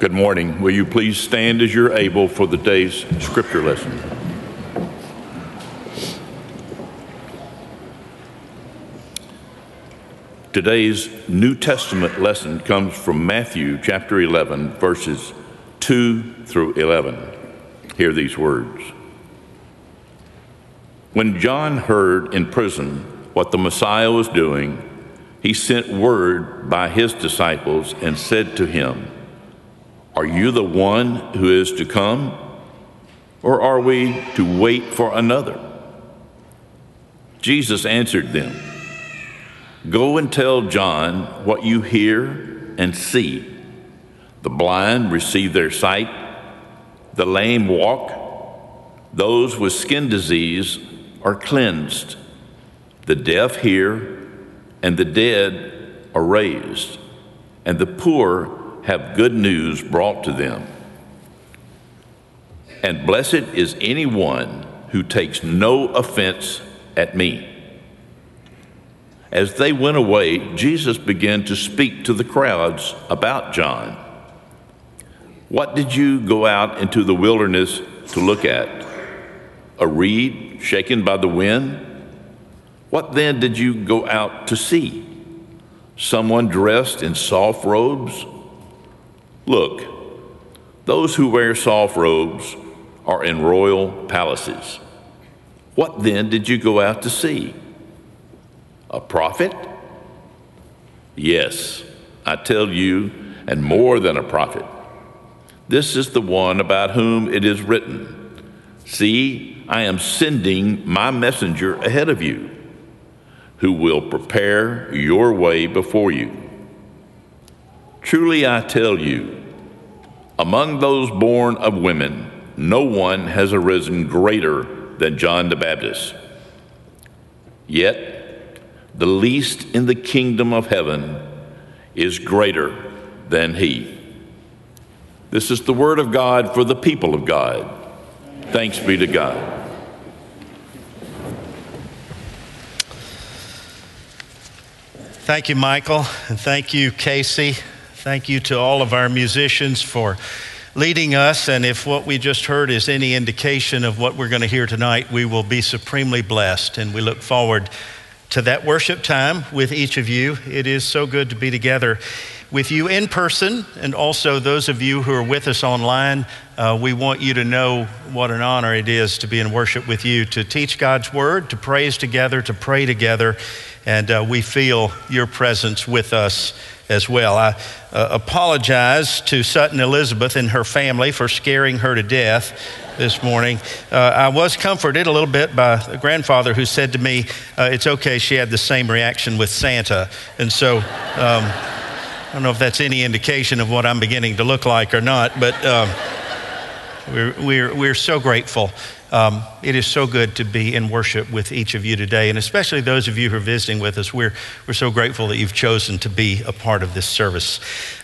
Good morning. Will you please stand as you're able for the day's scripture lesson? Today's New Testament lesson comes from Matthew chapter 11, verses 2 through 11. Hear these words. When John heard in prison what the Messiah was doing, he sent word by his disciples and said to him, Are you the one who is to come, or are we to wait for another? Jesus answered them, Go and tell John what you hear and see. The blind receive their sight, the lame walk, those with skin disease are cleansed, the deaf hear, and the dead are raised, and the poor have good news brought to them. And blessed is anyone who takes no offense at me. As they went away, Jesus began to speak to the crowds about John. What did you go out into the wilderness to look at? A reed shaken by the wind? What then did you go out to see? Someone dressed in soft robes? Look, those who wear soft robes are in royal palaces. What then did you go out to see? A prophet? Yes, I tell you, and more than a prophet. This is the one about whom it is written See, I am sending my messenger ahead of you, who will prepare your way before you. Truly I tell you, among those born of women, no one has arisen greater than John the Baptist. Yet, the least in the kingdom of heaven is greater than he. This is the word of God for the people of God. Thanks be to God. Thank you, Michael, and thank you, Casey. Thank you to all of our musicians for leading us. And if what we just heard is any indication of what we're going to hear tonight, we will be supremely blessed. And we look forward to that worship time with each of you. It is so good to be together with you in person, and also those of you who are with us online. Uh, we want you to know what an honor it is to be in worship with you, to teach God's word, to praise together, to pray together, and uh, we feel your presence with us as well. I uh, apologize to Sutton Elizabeth and her family for scaring her to death this morning. Uh, I was comforted a little bit by a grandfather who said to me, uh, It's okay, she had the same reaction with Santa. And so, um, I don't know if that's any indication of what I'm beginning to look like or not, but um, we're, we're, we're so grateful. Um, it is so good to be in worship with each of you today, and especially those of you who are visiting with us. We're, we're so grateful that you've chosen to be a part of this service.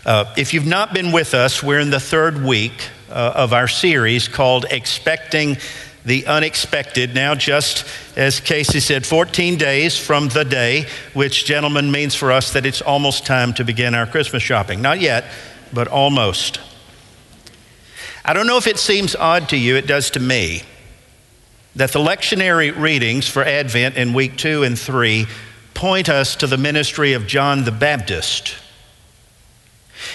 Uh, if you've not been with us, we're in the third week uh, of our series called Expecting the Unexpected. Now, just as Casey said, 14 days from the day, which, gentlemen, means for us that it's almost time to begin our Christmas shopping. Not yet, but almost. I don't know if it seems odd to you, it does to me that the lectionary readings for Advent in week two and three point us to the ministry of John the Baptist.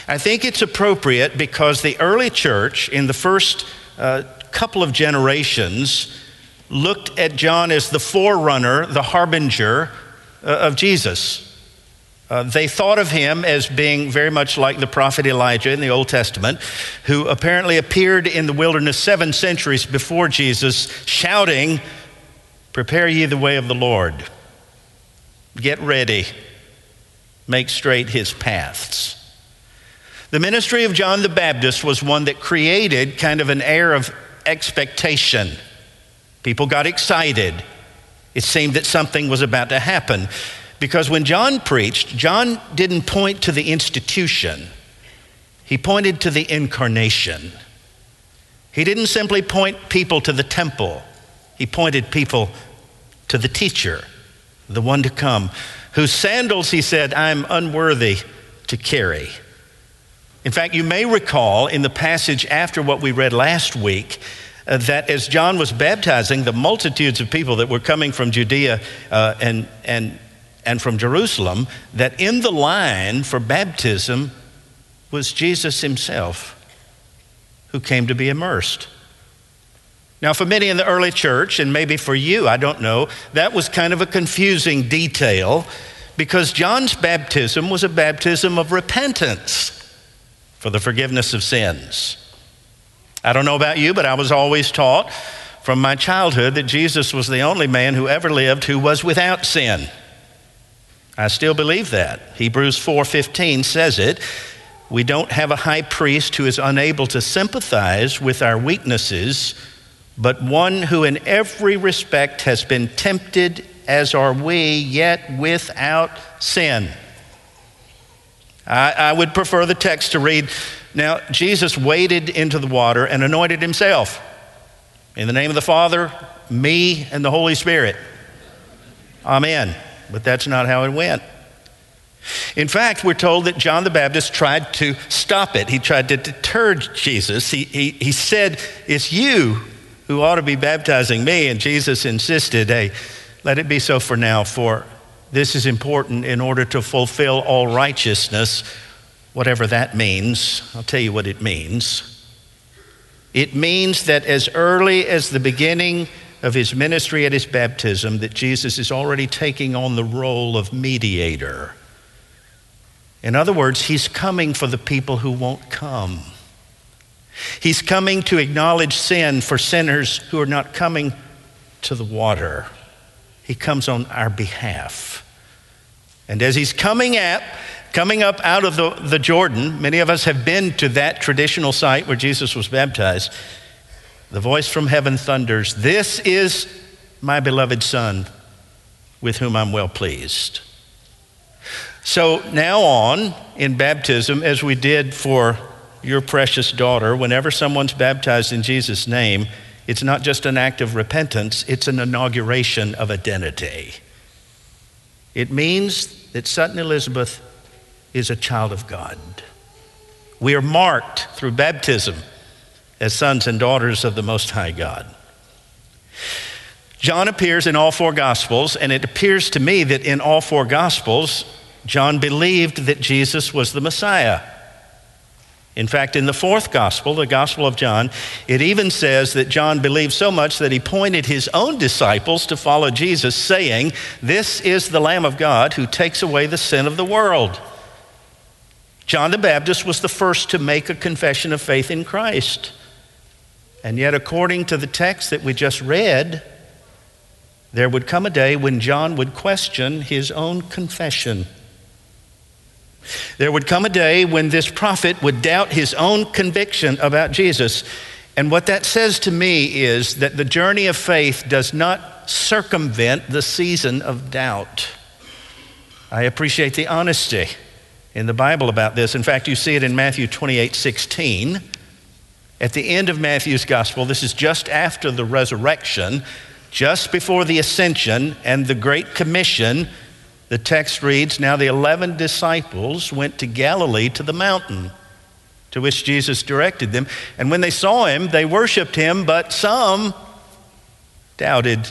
I think it's appropriate because the early church, in the first uh, couple of generations, looked at John as the forerunner, the harbinger uh, of Jesus. Uh, they thought of him as being very much like the prophet Elijah in the Old Testament, who apparently appeared in the wilderness seven centuries before Jesus, shouting, Prepare ye the way of the Lord. Get ready. Make straight his paths. The ministry of John the Baptist was one that created kind of an air of expectation. People got excited. It seemed that something was about to happen. Because when John preached, John didn't point to the institution, he pointed to the incarnation. He didn't simply point people to the temple, he pointed people to the teacher, the one to come, whose sandals, he said, I'm unworthy to carry. In fact, you may recall in the passage after what we read last week uh, that as John was baptizing, the multitudes of people that were coming from Judea uh, and, and, and from Jerusalem, that in the line for baptism was Jesus himself who came to be immersed. Now, for many in the early church, and maybe for you, I don't know, that was kind of a confusing detail because John's baptism was a baptism of repentance for the forgiveness of sins. I don't know about you, but I was always taught from my childhood that Jesus was the only man who ever lived who was without sin. I still believe that. Hebrews 4:15 says it. We don't have a high priest who is unable to sympathize with our weaknesses, but one who in every respect has been tempted as are we, yet without sin. I, I would prefer the text to read Now, Jesus waded into the water and anointed himself. In the name of the Father, me, and the Holy Spirit. Amen. But that's not how it went. In fact, we're told that John the Baptist tried to stop it. He tried to deter Jesus. He, he, he said, It's you who ought to be baptizing me. And Jesus insisted, Hey, let it be so for now, for this is important in order to fulfill all righteousness, whatever that means. I'll tell you what it means. It means that as early as the beginning of his ministry at his baptism, that Jesus is already taking on the role of mediator. In other words, he's coming for the people who won't come. He's coming to acknowledge sin for sinners who are not coming to the water. He comes on our behalf. And as he's coming up, coming up out of the, the Jordan, many of us have been to that traditional site where Jesus was baptized. The voice from heaven thunders, This is my beloved Son, with whom I'm well pleased. So now on in baptism, as we did for your precious daughter, whenever someone's baptized in Jesus' name, it's not just an act of repentance, it's an inauguration of identity. It means that Sutton Elizabeth is a child of God. We are marked through baptism as sons and daughters of the Most High God. John appears in all four Gospels, and it appears to me that in all four Gospels, John believed that Jesus was the Messiah. In fact, in the fourth gospel, the Gospel of John, it even says that John believed so much that he pointed his own disciples to follow Jesus, saying, This is the Lamb of God who takes away the sin of the world. John the Baptist was the first to make a confession of faith in Christ. And yet, according to the text that we just read, there would come a day when John would question his own confession. There would come a day when this prophet would doubt his own conviction about Jesus. And what that says to me is that the journey of faith does not circumvent the season of doubt. I appreciate the honesty in the Bible about this. In fact, you see it in Matthew 28 16. At the end of Matthew's gospel, this is just after the resurrection, just before the ascension and the Great Commission the text reads Now the 11 disciples went to Galilee to the mountain to which Jesus directed them. And when they saw him, they worshiped him, but some doubted.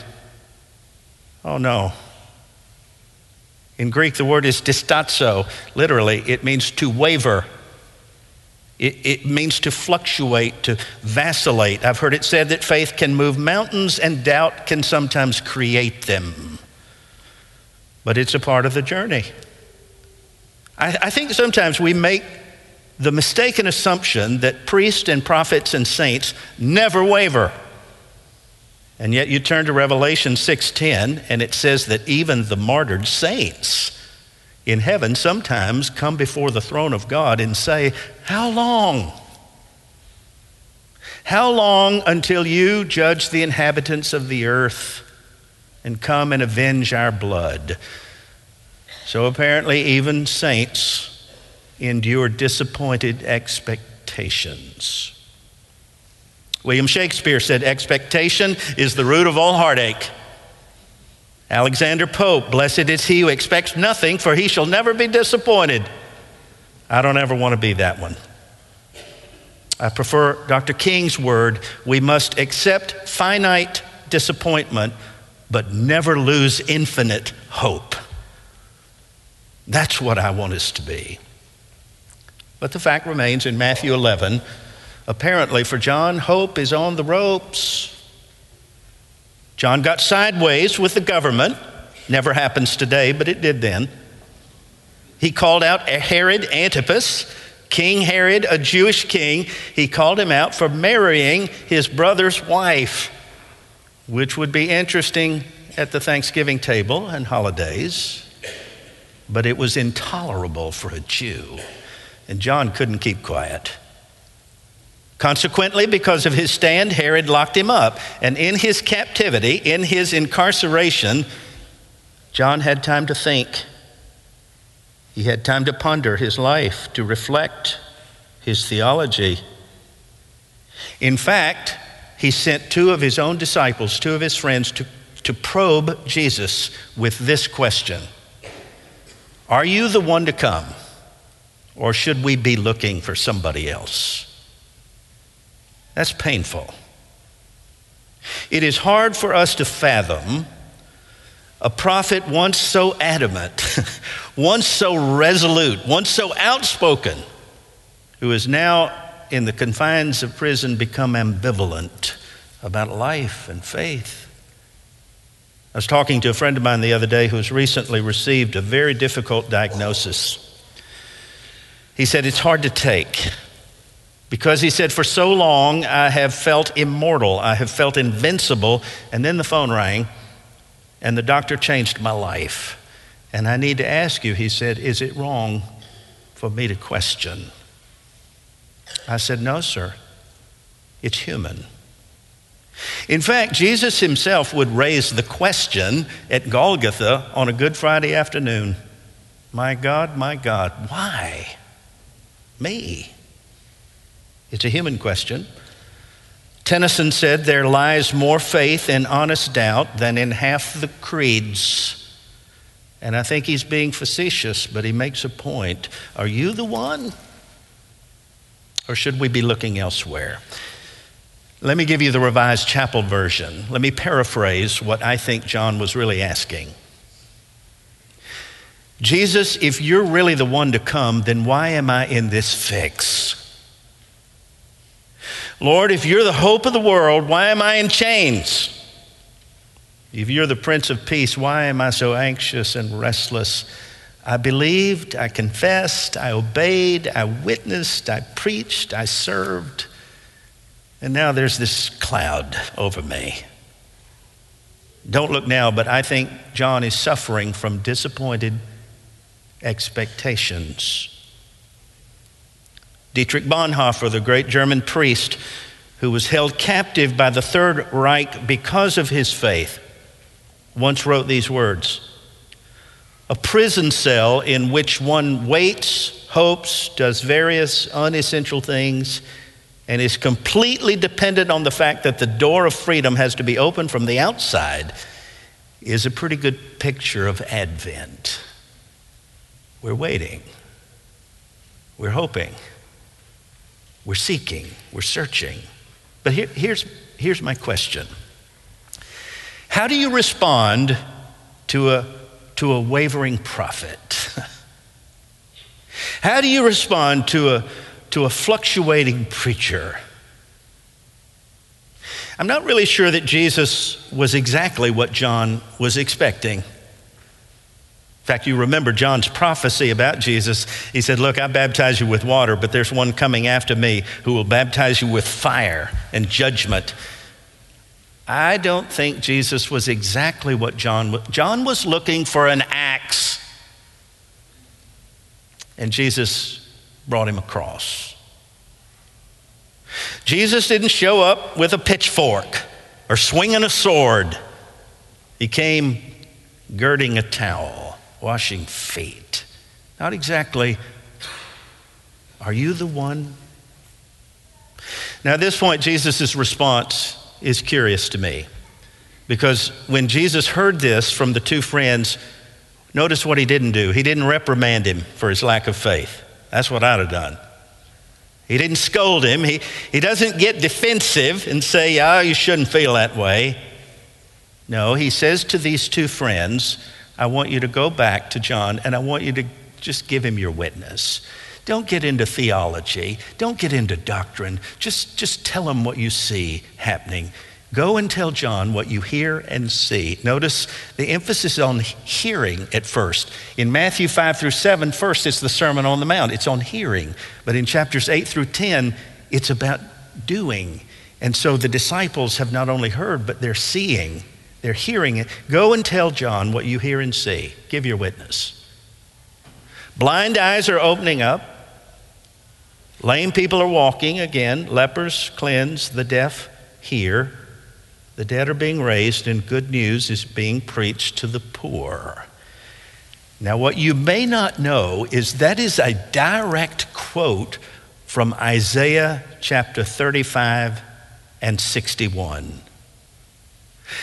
Oh no. In Greek, the word is distazo. Literally, it means to waver. It, it, means to fluctuate, to vacillate. I've heard it said that faith can move mountains and doubt can sometimes create them but it's a part of the journey. I, I think sometimes we make the mistaken assumption that priests and prophets and saints never waver. And yet you turn to Revelation 6:10 and it says that even the martyred saints in heaven sometimes come before the throne of God and say, "How long? How long until you judge the inhabitants of the earth?" and come and avenge our blood. So apparently, even saints endure disappointed expectations. William Shakespeare said, Expectation is the root of all heartache. Alexander Pope, blessed is he who expects nothing, for he shall never be disappointed. I don't ever want to be that one. I prefer Dr. King's word we must accept finite disappointment, but never lose infinite hope. That's what I want us to be. But the fact remains in Matthew 11, apparently for John, hope is on the ropes. John got sideways with the government. Never happens today, but it did then. He called out Herod Antipas, King Herod, a Jewish king. He called him out for marrying his brother's wife, which would be interesting at the Thanksgiving table and holidays, but it was intolerable for a Jew. And John couldn't keep quiet. Consequently, because of his stand, Herod locked him up. And in his captivity, in his incarceration, John had time to think. He had time to ponder his life, to reflect his theology. In fact, he sent two of his own disciples, two of his friends, to, to probe Jesus with this question Are you the one to come, or should we be looking for somebody else? That's painful. It is hard for us to fathom a prophet once so adamant, once so resolute, once so outspoken, who is now in the confines of prison become ambivalent about life and faith. I was talking to a friend of mine the other day who has recently received a very difficult diagnosis. He said, It's hard to take. Because he said, For so long I have felt immortal, I have felt invincible. And then the phone rang, and the doctor changed my life. And I need to ask you, he said, Is it wrong for me to question? I said, No, sir. It's human. In fact, Jesus himself would raise the question at Golgotha on a Good Friday afternoon My God, my God, why me? It's a human question. Tennyson said, There lies more faith in honest doubt than in half the creeds. And I think he's being facetious, but he makes a point. Are you the one? Or should we be looking elsewhere? Let me give you the Revised Chapel version. Let me paraphrase what I think John was really asking. Jesus, if you're really the one to come, then why am I in this fix? Lord, if you're the hope of the world, why am I in chains? If you're the Prince of Peace, why am I so anxious and restless? I believed, I confessed, I obeyed, I witnessed, I preached, I served, and now there's this cloud over me. Don't look now, but I think John is suffering from disappointed expectations. Dietrich Bonhoeffer, the great German priest who was held captive by the Third Reich because of his faith, once wrote these words A prison cell in which one waits, hopes, does various unessential things, and is completely dependent on the fact that the door of freedom has to be opened from the outside is a pretty good picture of Advent. We're waiting, we're hoping. We're seeking, we're searching. But here, here's, here's my question How do you respond to a, to a wavering prophet? How do you respond to a, to a fluctuating preacher? I'm not really sure that Jesus was exactly what John was expecting. In fact, you remember John's prophecy about Jesus. He said, Look, I baptize you with water, but there's one coming after me who will baptize you with fire and judgment. I don't think Jesus was exactly what John was. John was looking for an axe, and Jesus brought him a cross. Jesus didn't show up with a pitchfork or swinging a sword, he came girding a towel washing feet. Not exactly, are you the one? Now, at this point, Jesus' response is curious to me because when Jesus heard this from the two friends, notice what he didn't do. He didn't reprimand him for his lack of faith. That's what I'd have done. He didn't scold him. He, he doesn't get defensive and say, oh, you shouldn't feel that way. No, he says to these two friends, I want you to go back to John and I want you to just give him your witness. Don't get into theology. Don't get into doctrine. Just, just tell him what you see happening. Go and tell John what you hear and see. Notice the emphasis on hearing at first. In Matthew 5 through 7, first it's the Sermon on the Mount, it's on hearing. But in chapters 8 through 10, it's about doing. And so the disciples have not only heard, but they're seeing, they're hearing it. Go and tell John what you hear and see. Give your witness. Blind eyes are opening up. Lame people are walking again. Lepers cleanse. The deaf hear. The dead are being raised, and good news is being preached to the poor. Now, what you may not know is that is a direct quote from Isaiah chapter 35 and 61.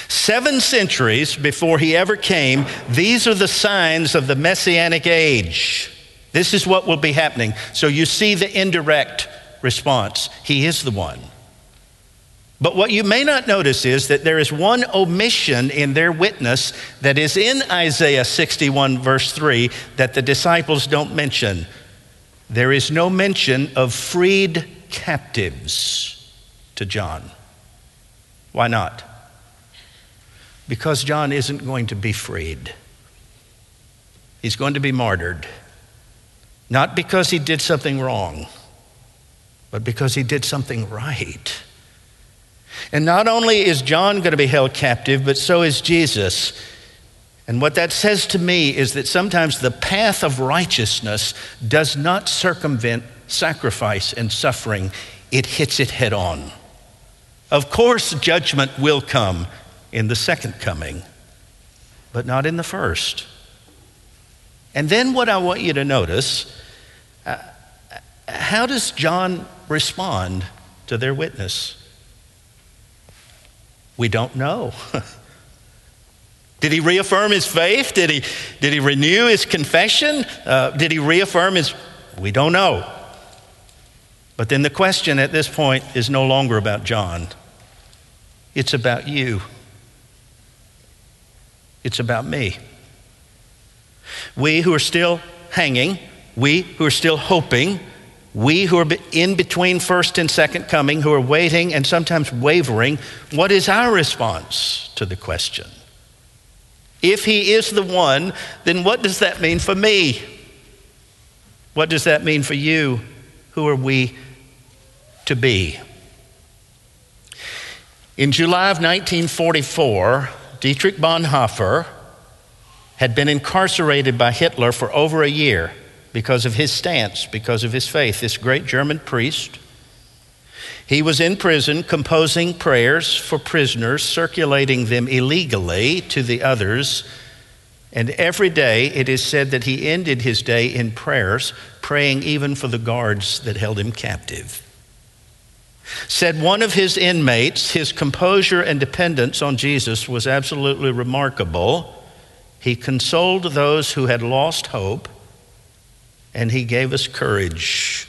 Seven centuries before he ever came, these are the signs of the messianic age. This is what will be happening. So you see the indirect response. He is the one. But what you may not notice is that there is one omission in their witness that is in Isaiah 61, verse 3, that the disciples don't mention. There is no mention of freed captives to John. Why not? Because John isn't going to be freed, he's going to be martyred. Not because he did something wrong, but because he did something right. And not only is John going to be held captive, but so is Jesus. And what that says to me is that sometimes the path of righteousness does not circumvent sacrifice and suffering, it hits it head on. Of course, judgment will come in the second coming, but not in the first. And then, what I want you to notice uh, how does John respond to their witness? We don't know. did he reaffirm his faith? Did he, did he renew his confession? Uh, did he reaffirm his. We don't know. But then the question at this point is no longer about John, it's about you, it's about me. We who are still hanging, we who are still hoping, we who are in between first and second coming, who are waiting and sometimes wavering, what is our response to the question? If he is the one, then what does that mean for me? What does that mean for you? Who are we to be? In July of 1944, Dietrich Bonhoeffer had been incarcerated by Hitler for over a year because of his stance, because of his faith. This great German priest, he was in prison composing prayers for prisoners, circulating them illegally to the others. And every day it is said that he ended his day in prayers, praying even for the guards that held him captive. Said one of his inmates, his composure and dependence on Jesus was absolutely remarkable. He consoled those who had lost hope and he gave us courage.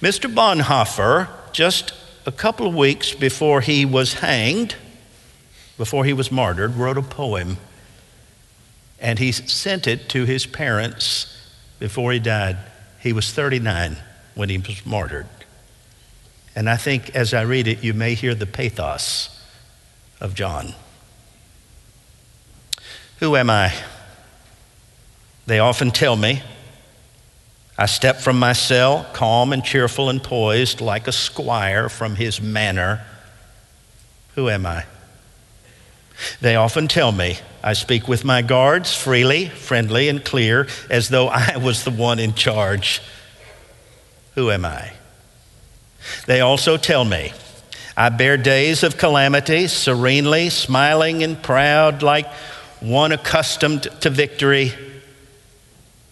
Mr. Bonhoeffer, just a couple of weeks before he was hanged, before he was martyred, wrote a poem. And he sent it to his parents before he died. He was 39 when he was martyred. And I think as I read it, you may hear the pathos of John. Who am I? They often tell me I step from my cell, calm and cheerful and poised, like a squire from his manor. Who am I? They often tell me I speak with my guards freely, friendly, and clear, as though I was the one in charge. Who am I? They also tell me I bear days of calamity serenely, smiling and proud, like one accustomed to victory.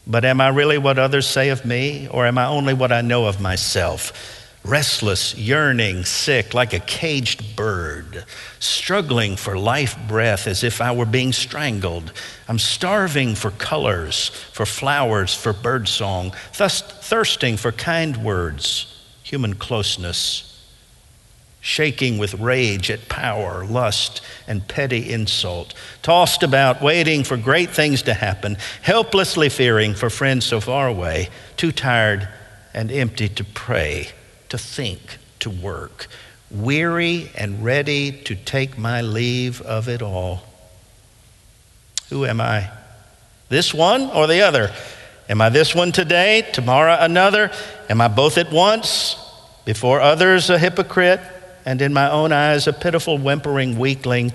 But am I really what others say of me, or am I only what I know of myself? restless, yearning, sick, like a caged bird, struggling for life breath as if I were being strangled. I'm starving for colors, for flowers, for birdsong, thus thirsting for kind words, human closeness, shaking with rage at power, lust, and petty insult, tossed about, waiting for great things to happen, helplessly fearing for friends so far away, too tired and empty to pray to think, to work, weary and ready to take my leave of it all. Who am I? This one or the other? Am I this one today, tomorrow another? Am I both at once? Before others, a hypocrite, and in my own eyes, a pitiful, whimpering weakling?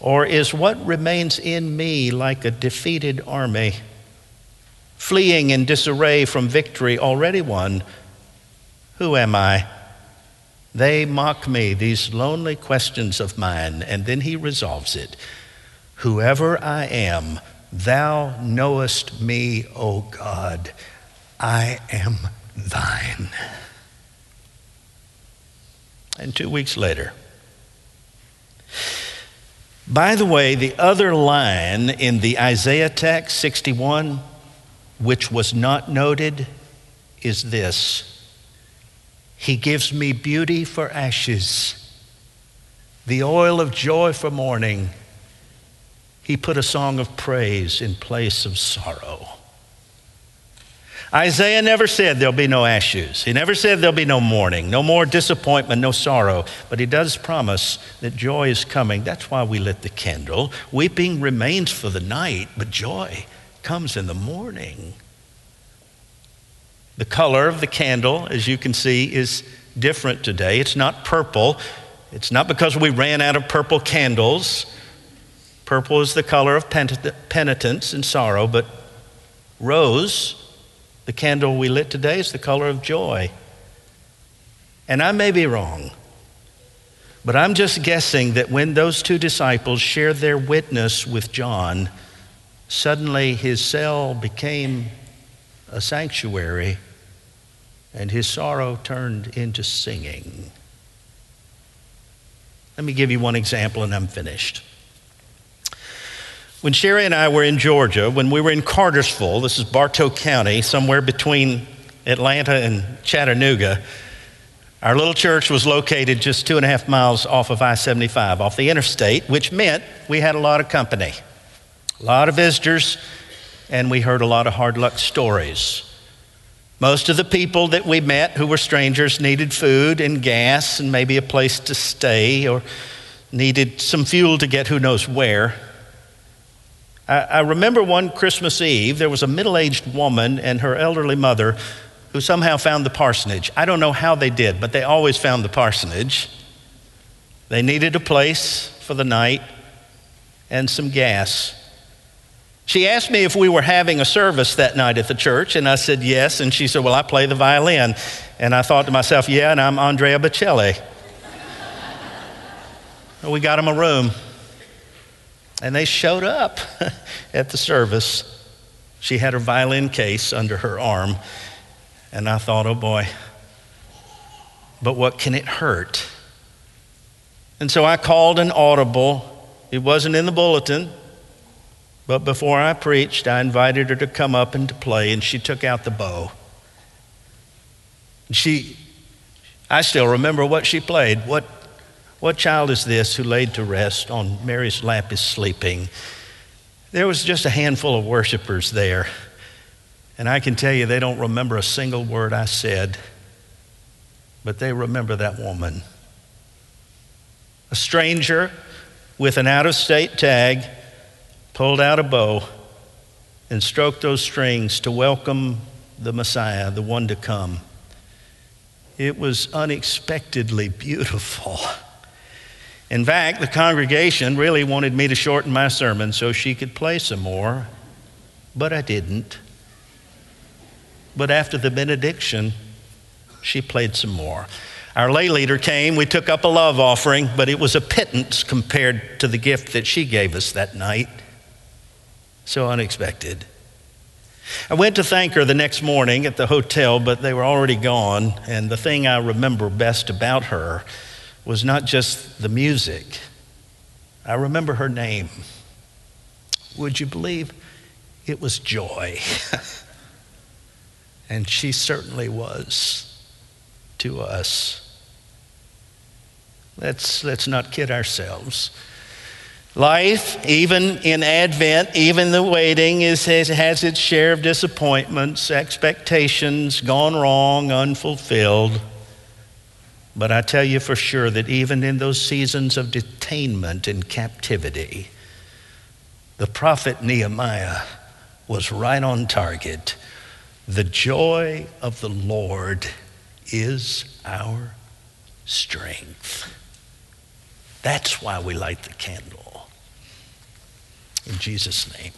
Or is what remains in me like a defeated army, fleeing in disarray from victory already won? Who am I? They mock me, these lonely questions of mine, and then he resolves it. Whoever I am, thou knowest me, O God. I am thine. And two weeks later, by the way, the other line in the Isaiah text, 61, which was not noted, is this he gives me beauty for ashes, the oil of joy for mourning. He put a song of praise in place of sorrow. Isaiah never said there'll be no ashes. He never said there'll be no mourning, no more disappointment, no sorrow. But he does promise that joy is coming. That's why we lit the candle. Weeping remains for the night, but joy comes in the morning. The color of the candle, as you can see, is different today. It's not purple. It's not because we ran out of purple candles. Purple is the color of penitence and sorrow, but rose, the candle we lit today, is the color of joy. And I may be wrong, but I'm just guessing that when those two disciples shared their witness with John, suddenly his cell became a sanctuary and his sorrow turned into singing. Let me give you one example and I'm finished. When Sherry and I were in Georgia, when we were in Cartersville, this is Bartow County, somewhere between Atlanta and Chattanooga, our little church was located just two and a half miles off of I 75, off the interstate, which meant we had a lot of company, a lot of visitors, and we heard a lot of hard luck stories. Most of the people that we met who were strangers needed food and gas and maybe a place to stay or needed some fuel to get who knows where. I, remember one Christmas Eve, there was a middle aged woman and her elderly mother who somehow found the parsonage. I don't know how they did, but they always found the parsonage. They needed a place for the night and some gas. She asked me if we were having a service that night at the church, and I said yes. And she said, Well, I play the violin. And I thought to myself, Yeah, and I'm Andrea Bocelli. we got them a room. And they showed up at the service. She had her violin case under her arm. And I thought, oh boy, but what can it hurt? And so I called an audible. It wasn't in the bulletin. But before I preached, I invited her to come up and to play, and she took out the bow. She, I still remember what she played. What, what child is this who laid to rest on Mary's lap is sleeping? There was just a handful of worshipers there. And I can tell you, they don't remember a single word I said, but they remember that woman. A stranger with an out of state tag pulled out a bow and stroked those strings to welcome the Messiah, the one to come. It was unexpectedly beautiful. In fact, the congregation really wanted me to shorten my sermon so she could play some more, but I didn't. But after the benediction, she played some more. Our lay leader came, we took up a love offering, but it was a pittance compared to the gift that she gave us that night so unexpected. I went to thank her the next morning at the hotel, but they were already gone. And the thing I remember best about her was not just the music, I remember her name. Would you believe it was Joy? and she certainly was to us. Let's, let's not kid ourselves. Life, even in Advent, even the waiting, is, has its share of disappointments, expectations gone wrong, unfulfilled. But I tell you for sure that even in those seasons of detainment and captivity, the prophet Nehemiah was right on target. The joy of the Lord is our strength. That's why we light the candle. In Jesus' name.